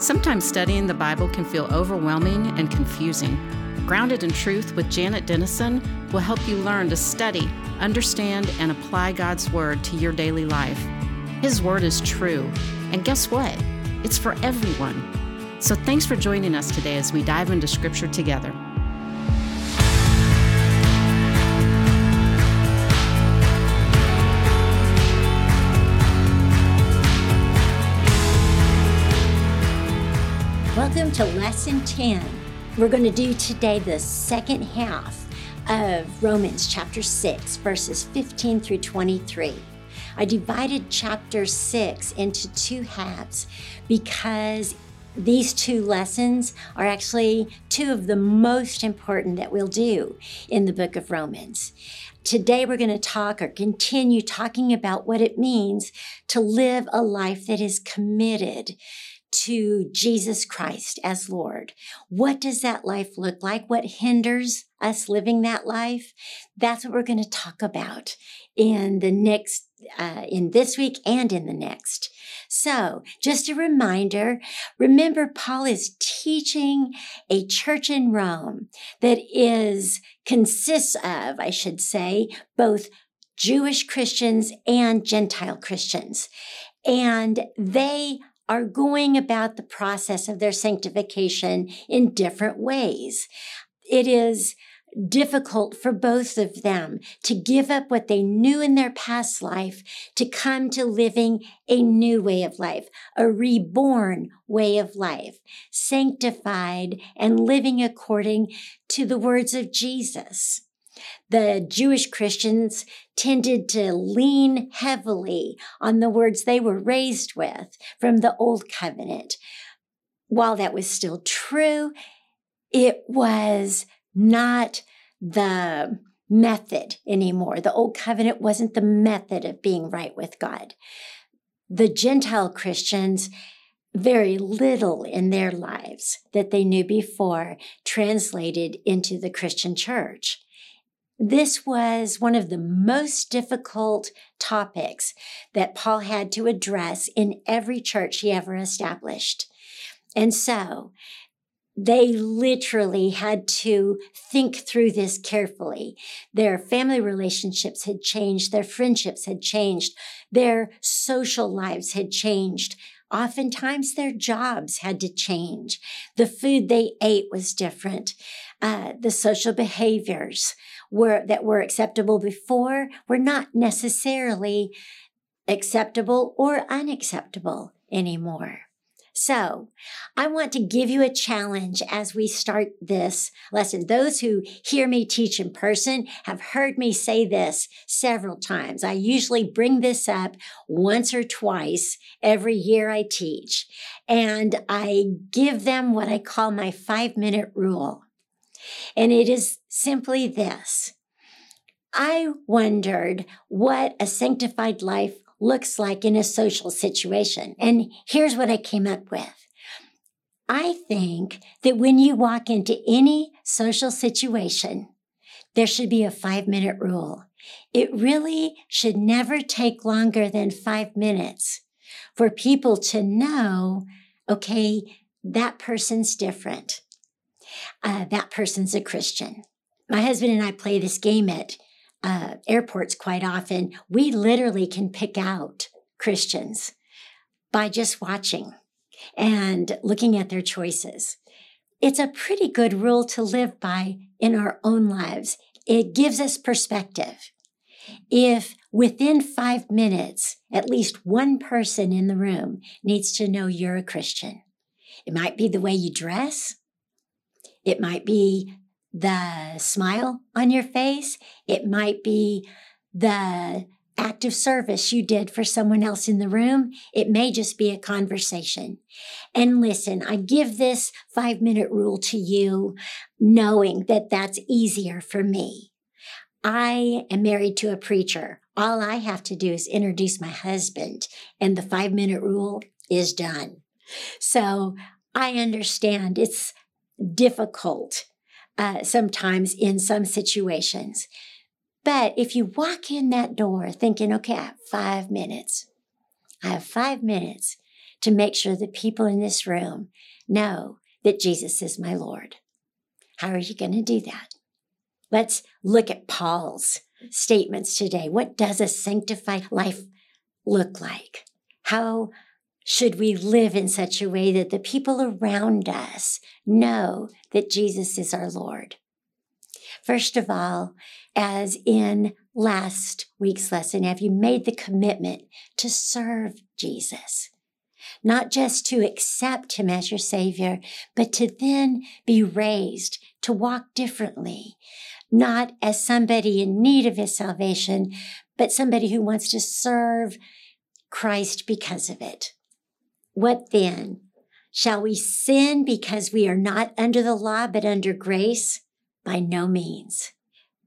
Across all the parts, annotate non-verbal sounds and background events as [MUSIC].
Sometimes studying the Bible can feel overwhelming and confusing. Grounded in Truth with Janet Denison will help you learn to study, understand, and apply God's Word to your daily life. His Word is true, and guess what? It's for everyone. So thanks for joining us today as we dive into Scripture together. Welcome to Lesson 10. We're going to do today the second half of Romans chapter 6, verses 15 through 23. I divided chapter 6 into two halves because these two lessons are actually two of the most important that we'll do in the book of Romans. Today, we're going to talk or continue talking about what it means to live a life that is committed to Jesus Christ as Lord. What does that life look like? What hinders us living that life? That's what we're going to talk about in the next, uh, in this week and in the next. So, just a reminder remember, Paul is teaching a church in Rome that is, consists of, I should say, both Jewish Christians and Gentile Christians. And they are going about the process of their sanctification in different ways. It is difficult for both of them to give up what they knew in their past life to come to living a new way of life, a reborn way of life, sanctified and living according to the words of Jesus the Jewish Christians tended to lean heavily on the words they were raised with from the Old Covenant. While that was still true, it was not the method anymore. The Old Covenant wasn't the method of being right with God. The Gentile Christians very little in their lives that they knew before translated into the Christian church. This was one of the most difficult topics that Paul had to address in every church he ever established. And so they literally had to think through this carefully. Their family relationships had changed, their friendships had changed, their social lives had changed. Oftentimes, their jobs had to change. The food they ate was different. Uh, the social behaviors were that were acceptable before were not necessarily acceptable or unacceptable anymore. So, I want to give you a challenge as we start this lesson. Those who hear me teach in person have heard me say this several times. I usually bring this up once or twice every year I teach, and I give them what I call my five minute rule. And it is simply this I wondered what a sanctified life looks like in a social situation. And here's what I came up with. I think that when you walk into any social situation, there should be a five minute rule. It really should never take longer than five minutes for people to know, okay, that person's different. Uh, that person's a Christian. My husband and I play this game at uh, airports quite often, we literally can pick out Christians by just watching and looking at their choices. It's a pretty good rule to live by in our own lives. It gives us perspective. If within five minutes, at least one person in the room needs to know you're a Christian, it might be the way you dress. It might be the smile on your face. It might be the act of service you did for someone else in the room. It may just be a conversation. And listen, I give this five minute rule to you, knowing that that's easier for me. I am married to a preacher. All I have to do is introduce my husband, and the five minute rule is done. So I understand it's difficult uh, sometimes in some situations. But if you walk in that door thinking, okay, I have five minutes, I have five minutes to make sure the people in this room know that Jesus is my Lord. How are you going to do that? Let's look at Paul's statements today. What does a sanctified life look like? How should we live in such a way that the people around us know that Jesus is our Lord? First of all, as in last week's lesson, have you made the commitment to serve Jesus? Not just to accept him as your savior, but to then be raised to walk differently, not as somebody in need of his salvation, but somebody who wants to serve Christ because of it. What then? Shall we sin because we are not under the law, but under grace? By no means.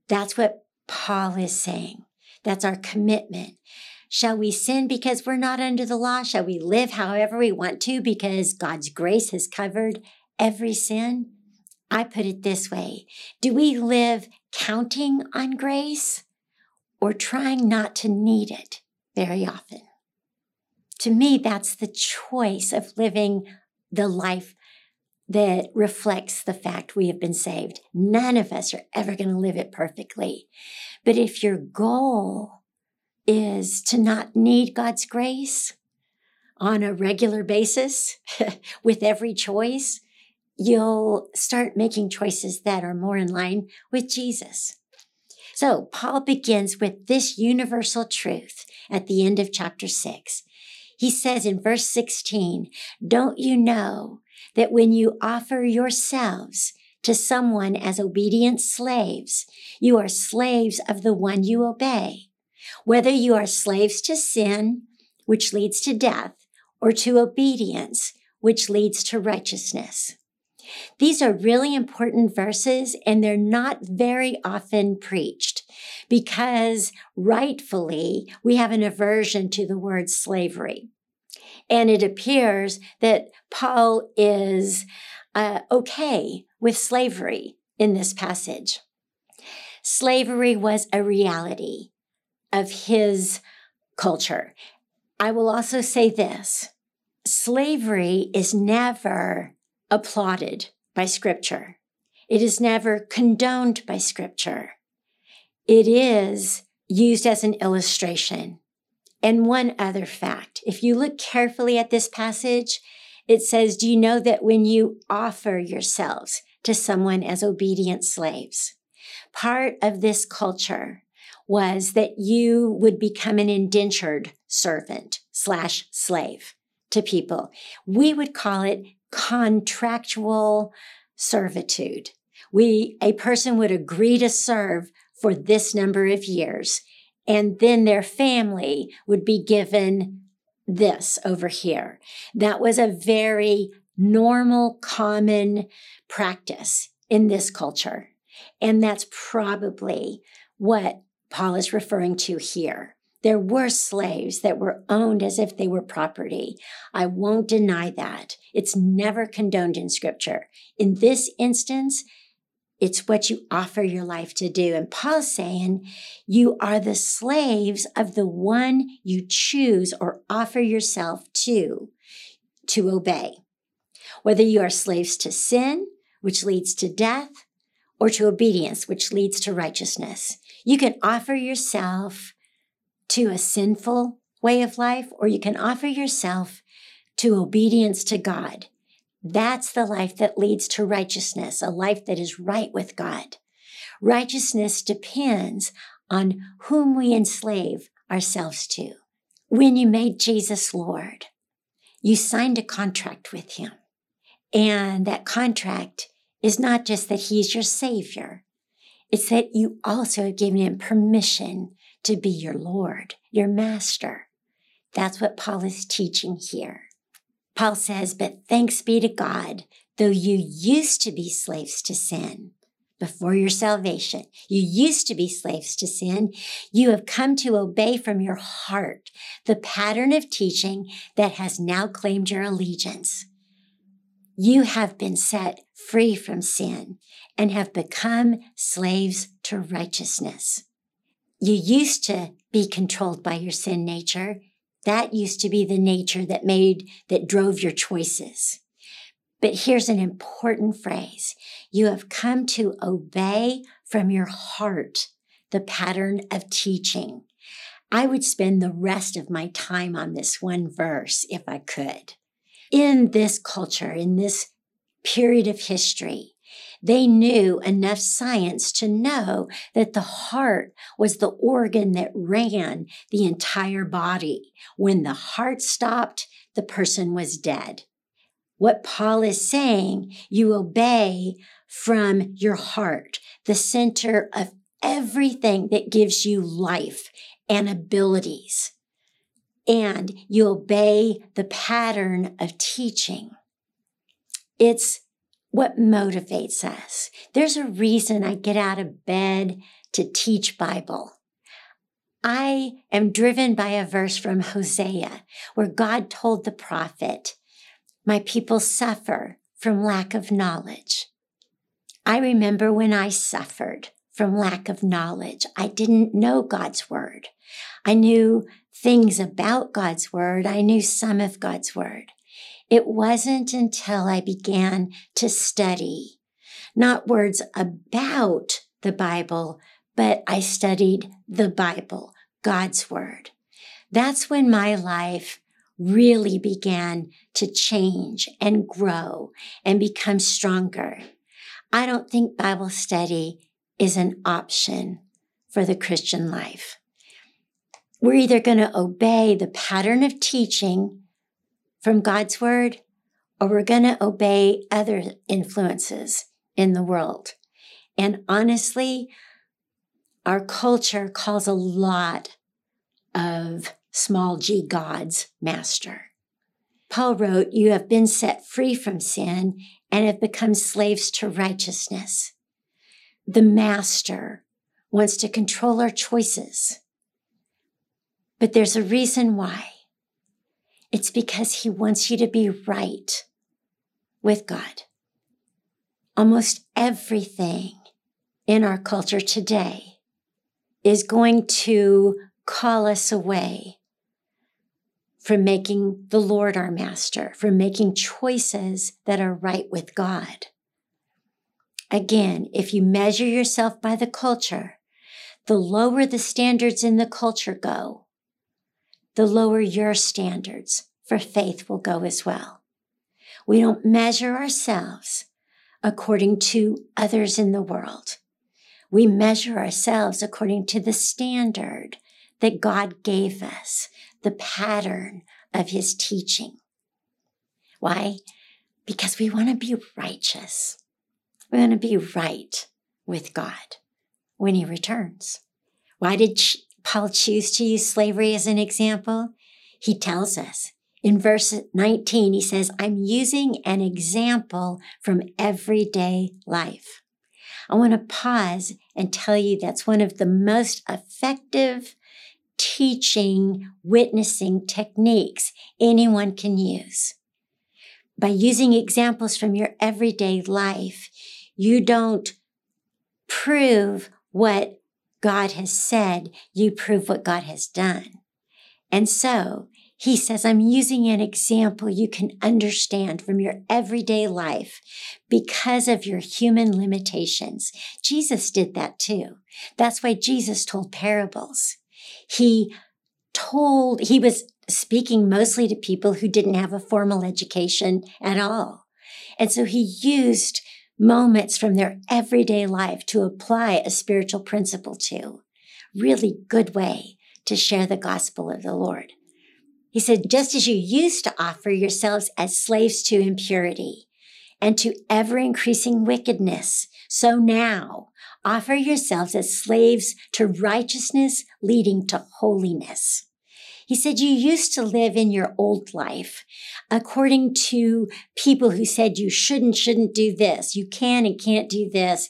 That's what Paul is saying. That's our commitment. Shall we sin because we're not under the law? Shall we live however we want to because God's grace has covered every sin? I put it this way Do we live counting on grace or trying not to need it very often? To me, that's the choice of living the life that reflects the fact we have been saved. None of us are ever going to live it perfectly. But if your goal is to not need God's grace on a regular basis [LAUGHS] with every choice, you'll start making choices that are more in line with Jesus. So Paul begins with this universal truth at the end of chapter six. He says in verse 16, don't you know that when you offer yourselves to someone as obedient slaves, you are slaves of the one you obey, whether you are slaves to sin, which leads to death, or to obedience, which leads to righteousness. These are really important verses and they're not very often preached because rightfully we have an aversion to the word slavery. And it appears that Paul is uh, okay with slavery in this passage. Slavery was a reality of his culture. I will also say this slavery is never applauded by Scripture, it is never condoned by Scripture. It is used as an illustration. And one other fact if you look carefully at this passage, it says, Do you know that when you offer yourselves to someone as obedient slaves, part of this culture was that you would become an indentured servant slash slave to people. We would call it contractual servitude. We, a person would agree to serve for this number of years and then their family would be given this over here. That was a very normal, common practice in this culture. And that's probably what Paul is referring to here. There were slaves that were owned as if they were property. I won't deny that. It's never condoned in scripture. In this instance, it's what you offer your life to do. And Paul's saying you are the slaves of the one you choose or offer yourself to, to obey. Whether you are slaves to sin, which leads to death, or to obedience, which leads to righteousness. You can offer yourself to a sinful way of life, or you can offer yourself to obedience to God. That's the life that leads to righteousness, a life that is right with God. Righteousness depends on whom we enslave ourselves to. When you made Jesus Lord, you signed a contract with him. And that contract is not just that he's your savior. It's that you also have given him permission to be your Lord, your master. That's what Paul is teaching here. Paul says, But thanks be to God, though you used to be slaves to sin before your salvation, you used to be slaves to sin, you have come to obey from your heart the pattern of teaching that has now claimed your allegiance. You have been set free from sin and have become slaves to righteousness. You used to be controlled by your sin nature That used to be the nature that made, that drove your choices. But here's an important phrase. You have come to obey from your heart the pattern of teaching. I would spend the rest of my time on this one verse if I could. In this culture, in this period of history, they knew enough science to know that the heart was the organ that ran the entire body. When the heart stopped, the person was dead. What Paul is saying, you obey from your heart, the center of everything that gives you life and abilities. And you obey the pattern of teaching. It's what motivates us. There's a reason I get out of bed to teach Bible. I am driven by a verse from Hosea where God told the prophet, My people suffer from lack of knowledge. I remember when I suffered from lack of knowledge. I didn't know God's word. I knew things about God's word. I knew some of God's word. It wasn't until I began to study, not words about the Bible, but I studied the Bible, God's Word. That's when my life really began to change and grow and become stronger. I don't think Bible study is an option for the Christian life. We're either going to obey the pattern of teaching from God's word, or we're going to obey other influences in the world. And honestly, our culture calls a lot of small g gods master. Paul wrote, You have been set free from sin and have become slaves to righteousness. The master wants to control our choices. But there's a reason why. It's because he wants you to be right with God. Almost everything in our culture today is going to call us away from making the Lord our master, from making choices that are right with God. Again, if you measure yourself by the culture, the lower the standards in the culture go, the lower your standards for faith will go as well. We don't measure ourselves according to others in the world. We measure ourselves according to the standard that God gave us, the pattern of his teaching. Why? Because we want to be righteous. We want to be right with God when he returns. Why did Paul choose to use slavery as an example? He tells us in verse 19, he says, I'm using an example from everyday life. I want to pause and tell you that's one of the most effective teaching, witnessing techniques anyone can use. By using examples from your everyday life, you don't prove what God has said, you prove what God has done. And so he says, I'm using an example you can understand from your everyday life because of your human limitations. Jesus did that too. That's why Jesus told parables. He told, he was speaking mostly to people who didn't have a formal education at all. And so he used moments from their everyday life to apply a spiritual principle to. Really good way to share the gospel of the Lord. He said, just as you used to offer yourselves as slaves to impurity and to ever increasing wickedness, so now offer yourselves as slaves to righteousness leading to holiness. He said, You used to live in your old life according to people who said you shouldn't, shouldn't do this, you can and can't do this.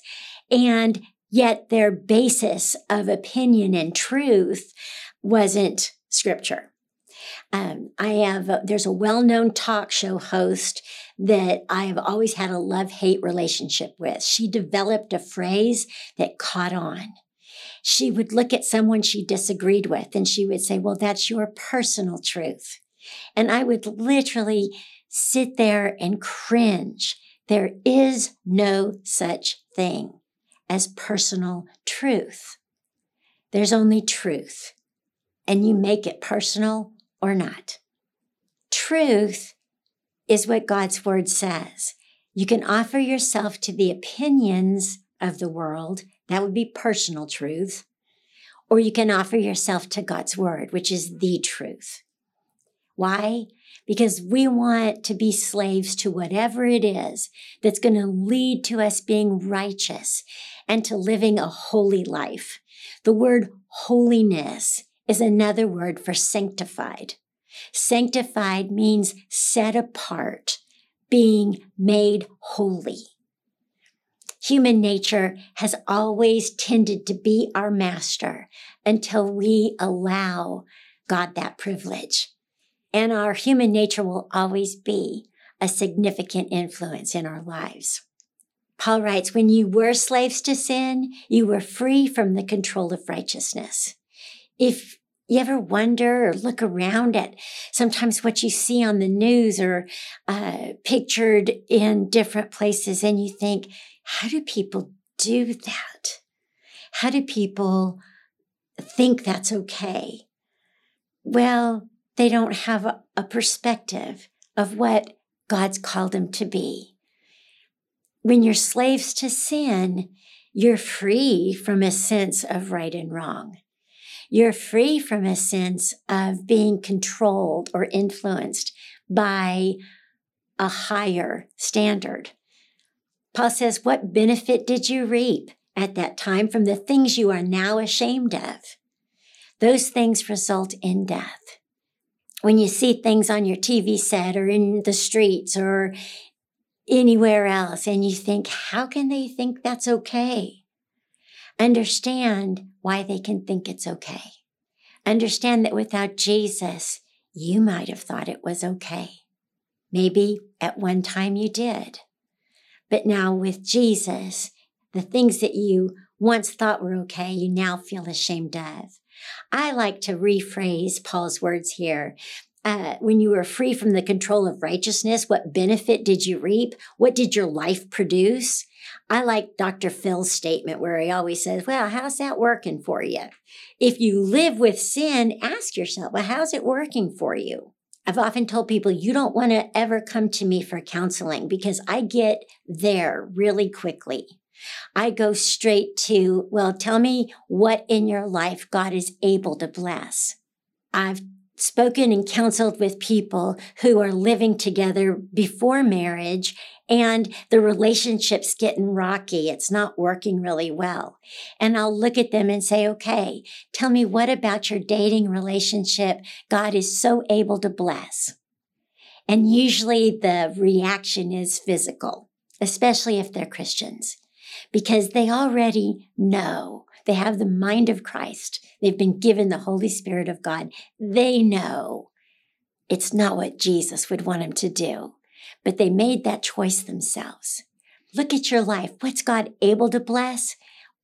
And yet their basis of opinion and truth wasn't scripture. Um, I have, a, there's a well known talk show host that I have always had a love hate relationship with. She developed a phrase that caught on. She would look at someone she disagreed with and she would say, Well, that's your personal truth. And I would literally sit there and cringe. There is no such thing as personal truth. There's only truth, and you make it personal or not. Truth is what God's word says. You can offer yourself to the opinions of the world. That would be personal truth. Or you can offer yourself to God's word, which is the truth. Why? Because we want to be slaves to whatever it is that's going to lead to us being righteous and to living a holy life. The word holiness is another word for sanctified. Sanctified means set apart, being made holy. Human nature has always tended to be our master until we allow God that privilege. And our human nature will always be a significant influence in our lives. Paul writes, when you were slaves to sin, you were free from the control of righteousness. If you ever wonder or look around at sometimes what you see on the news or uh, pictured in different places and you think, how do people do that? How do people think that's okay? Well, they don't have a, a perspective of what God's called them to be. When you're slaves to sin, you're free from a sense of right and wrong. You're free from a sense of being controlled or influenced by a higher standard. Paul says, What benefit did you reap at that time from the things you are now ashamed of? Those things result in death when you see things on your TV set or in the streets or anywhere else and you think, how can they think that's okay? Understand why they can think it's okay. Understand that without Jesus, you might have thought it was okay. Maybe at one time you did. But now with Jesus, the things that you once thought were okay, you now feel ashamed of. I like to rephrase Paul's words here. Uh, when you were free from the control of righteousness, what benefit did you reap? What did your life produce? I like Dr. Phil's statement where he always says, Well, how's that working for you? If you live with sin, ask yourself, Well, how's it working for you? I've often told people, You don't want to ever come to me for counseling because I get there really quickly. I go straight to, well, tell me what in your life God is able to bless. I've spoken and counseled with people who are living together before marriage and the relationship's getting rocky. It's not working really well. And I'll look at them and say, okay, tell me what about your dating relationship God is so able to bless? And usually the reaction is physical, especially if they're Christians because they already know. They have the mind of Christ. They've been given the Holy Spirit of God. They know it's not what Jesus would want them to do, but they made that choice themselves. Look at your life. What's God able to bless?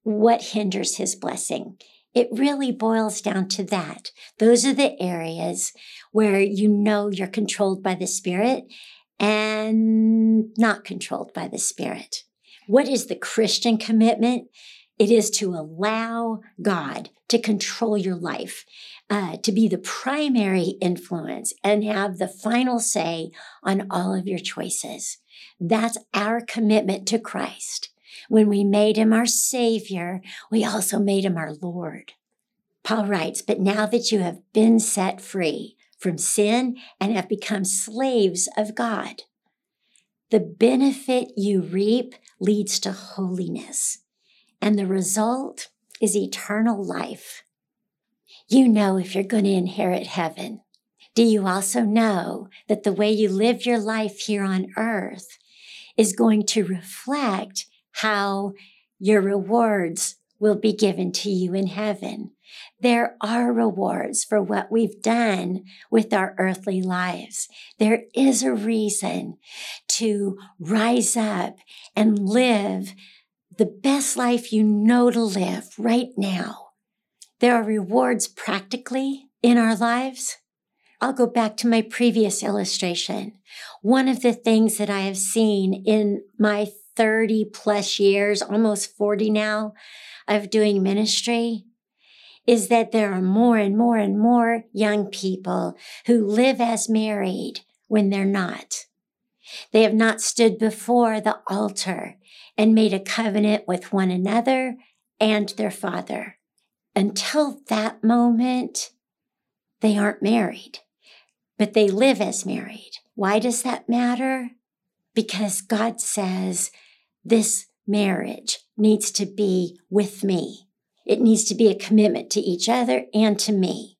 What hinders his blessing? It really boils down to that. Those are the areas where you know you're controlled by the Spirit and not controlled by the Spirit. What is the Christian commitment? It is to allow God to control your life, uh, to be the primary influence and have the final say on all of your choices. That's our commitment to Christ. When we made him our Savior, we also made him our Lord. Paul writes, But now that you have been set free from sin and have become slaves of God, the benefit you reap leads to holiness, and the result is eternal life. You know if you're going to inherit heaven. Do you also know that the way you live your life here on earth is going to reflect how your rewards will be given to you in heaven? There are rewards for what we've done with our earthly lives. There is a reason to rise up and live the best life you know to live right now There are rewards practically in our lives. I'll go back to my previous illustration. One of the things that I have seen in my 30 plus years, almost 40 now, of doing ministry is that there are more and more and more young people who live as married when they're not. They have not stood before the altar and made a covenant with one another and their father. Until that moment, they aren't married, but they live as married. Why does that matter? Because God says this marriage needs to be with me. It needs to be a commitment to each other and to me.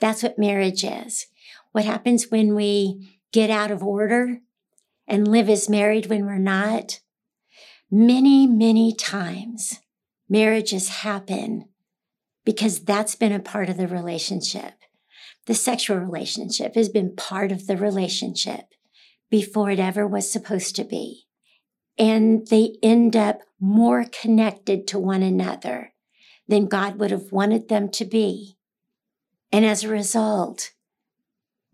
That's what marriage is. What happens when we get out of order and live as married when we're not? Many, many times marriages happen because that's been a part of the relationship. The sexual relationship has been part of the relationship before it ever was supposed to be. And they end up more connected to one another than God would have wanted them to be. And as a result,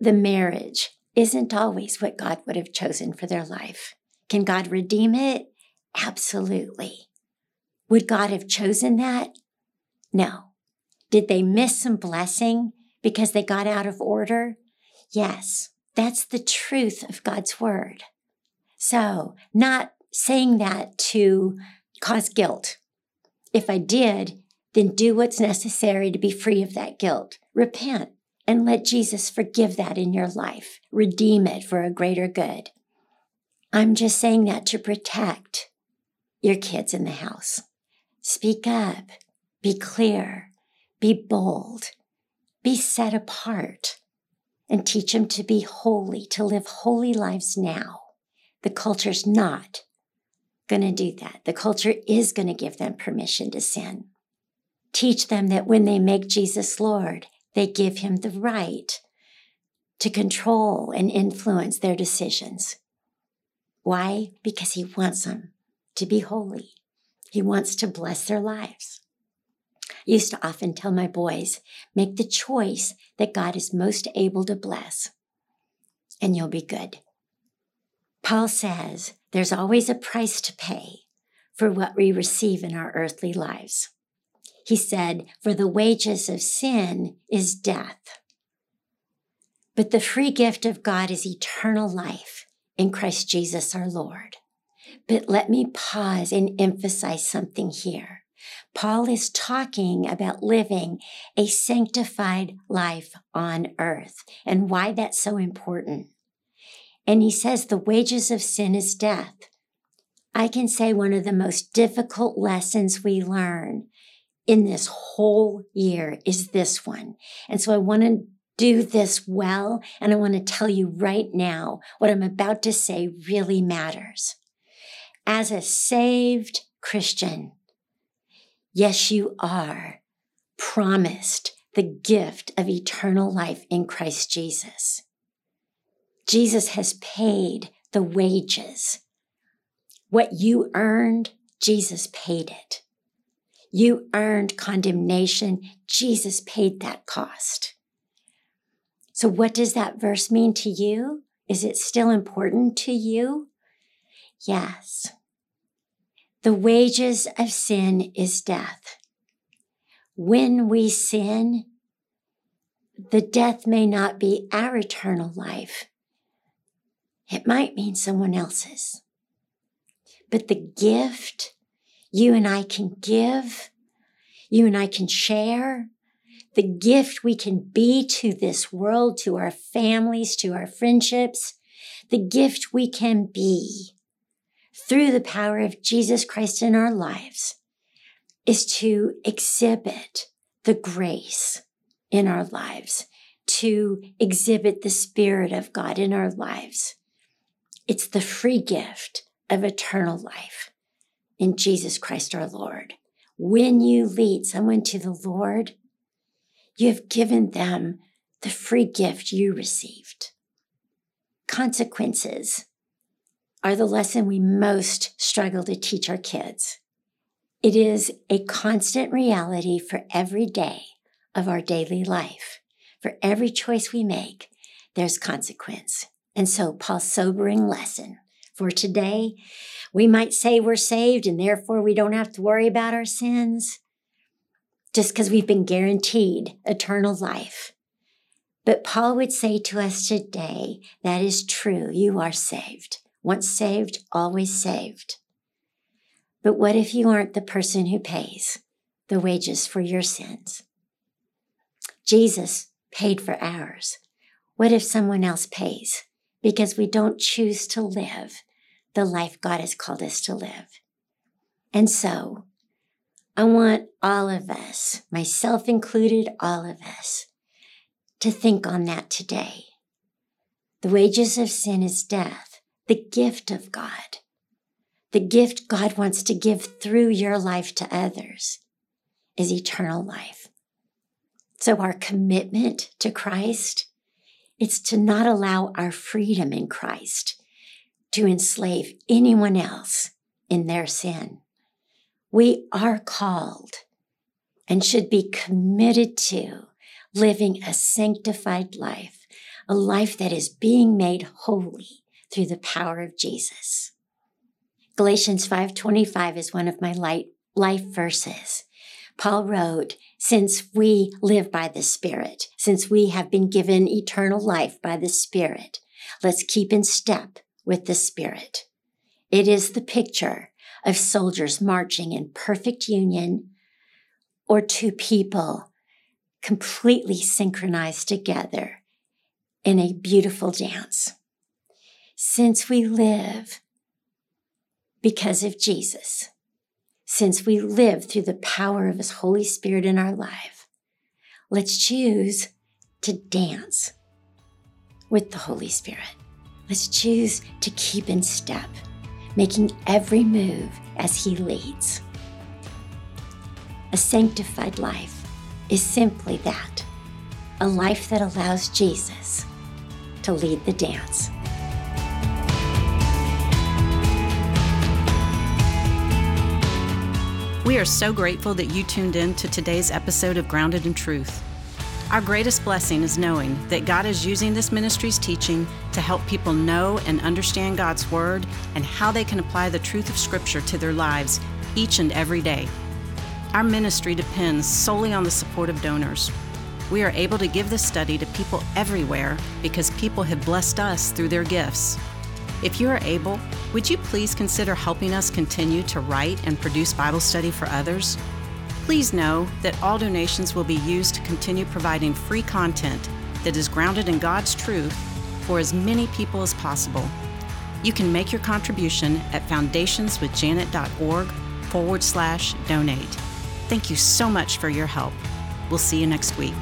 the marriage isn't always what God would have chosen for their life. Can God redeem it? Absolutely. Would God have chosen that? No. Did they miss some blessing because they got out of order? Yes, that's the truth of God's word. So, not saying that to cause guilt. If I did, then do what's necessary to be free of that guilt. Repent and let Jesus forgive that in your life, redeem it for a greater good. I'm just saying that to protect your kids in the house. Speak up, be clear, be bold, be set apart, and teach them to be holy, to live holy lives now. The culture's not going to do that. The culture is going to give them permission to sin. Teach them that when they make Jesus Lord, they give him the right to control and influence their decisions. Why? Because he wants them to be holy. He wants to bless their lives. I used to often tell my boys, make the choice that God is most able to bless, and you'll be good. Paul says there's always a price to pay for what we receive in our earthly lives. He said, For the wages of sin is death. But the free gift of God is eternal life in Christ Jesus our Lord. But let me pause and emphasize something here. Paul is talking about living a sanctified life on earth and why that's so important. And he says the wages of sin is death. I can say one of the most difficult lessons we learn in this whole year is this one. And so I want to do this well. And I want to tell you right now what I'm about to say really matters. As a saved Christian, yes, you are promised the gift of eternal life in Christ Jesus. Jesus has paid the wages. What you earned, Jesus paid it. You earned condemnation. Jesus paid that cost. So, what does that verse mean to you? Is it still important to you? Yes. The wages of sin is death. When we sin, the death may not be our eternal life, it might mean someone else's. But the gift you and I can give, you and I can share, the gift we can be to this world, to our families, to our friendships, the gift we can be through the power of Jesus Christ in our lives is to exhibit the grace in our lives, to exhibit the Spirit of God in our lives. It's the free gift of eternal life in Jesus Christ our Lord. When you lead someone to the Lord, you have given them the free gift you received. Consequences are the lesson we most struggle to teach our kids. It is a constant reality for every day of our daily life. For every choice we make, there's consequence. And so, Paul's sobering lesson for today, we might say we're saved and therefore we don't have to worry about our sins just because we've been guaranteed eternal life. But Paul would say to us today, that is true. You are saved. Once saved, always saved. But what if you aren't the person who pays the wages for your sins? Jesus paid for ours. What if someone else pays because we don't choose to live the life God has called us to live? And so I want all of us, myself included, all of us, to think on that today. The wages of sin is death, the gift of God, the gift God wants to give through your life to others is eternal life. So our commitment to Christ, it's to not allow our freedom in Christ to enslave anyone else in their sin. We are called and should be committed to living a sanctified life, a life that is being made holy through the power of Jesus. Galatians 5:25 is one of my light, life verses. Paul wrote, since we live by the Spirit, since we have been given eternal life by the Spirit, let's keep in step with the Spirit. It is the picture of soldiers marching in perfect union or two people completely synchronized together in a beautiful dance. Since we live because of Jesus, since we live through the power of His Holy Spirit in our life, let's choose to dance with the Holy Spirit. Let's choose to keep in step, making every move as He leads. A sanctified life is simply that a life that allows Jesus to lead the dance. We are so grateful that you tuned in to today's episode of Grounded in Truth. Our greatest blessing is knowing that God is using this ministry's teaching to help people know and understand God's Word and how they can apply the truth of Scripture to their lives each and every day. Our ministry depends solely on the support of donors. We are able to give this study to people everywhere because people have blessed us through their gifts. If you are able, would you please consider helping us continue to write and produce Bible study for others? Please know that all donations will be used to continue providing free content that is grounded in God's truth for as many people as possible. You can make your contribution at foundationswithjanet.org forward slash donate. Thank you so much for your help. We'll see you next week.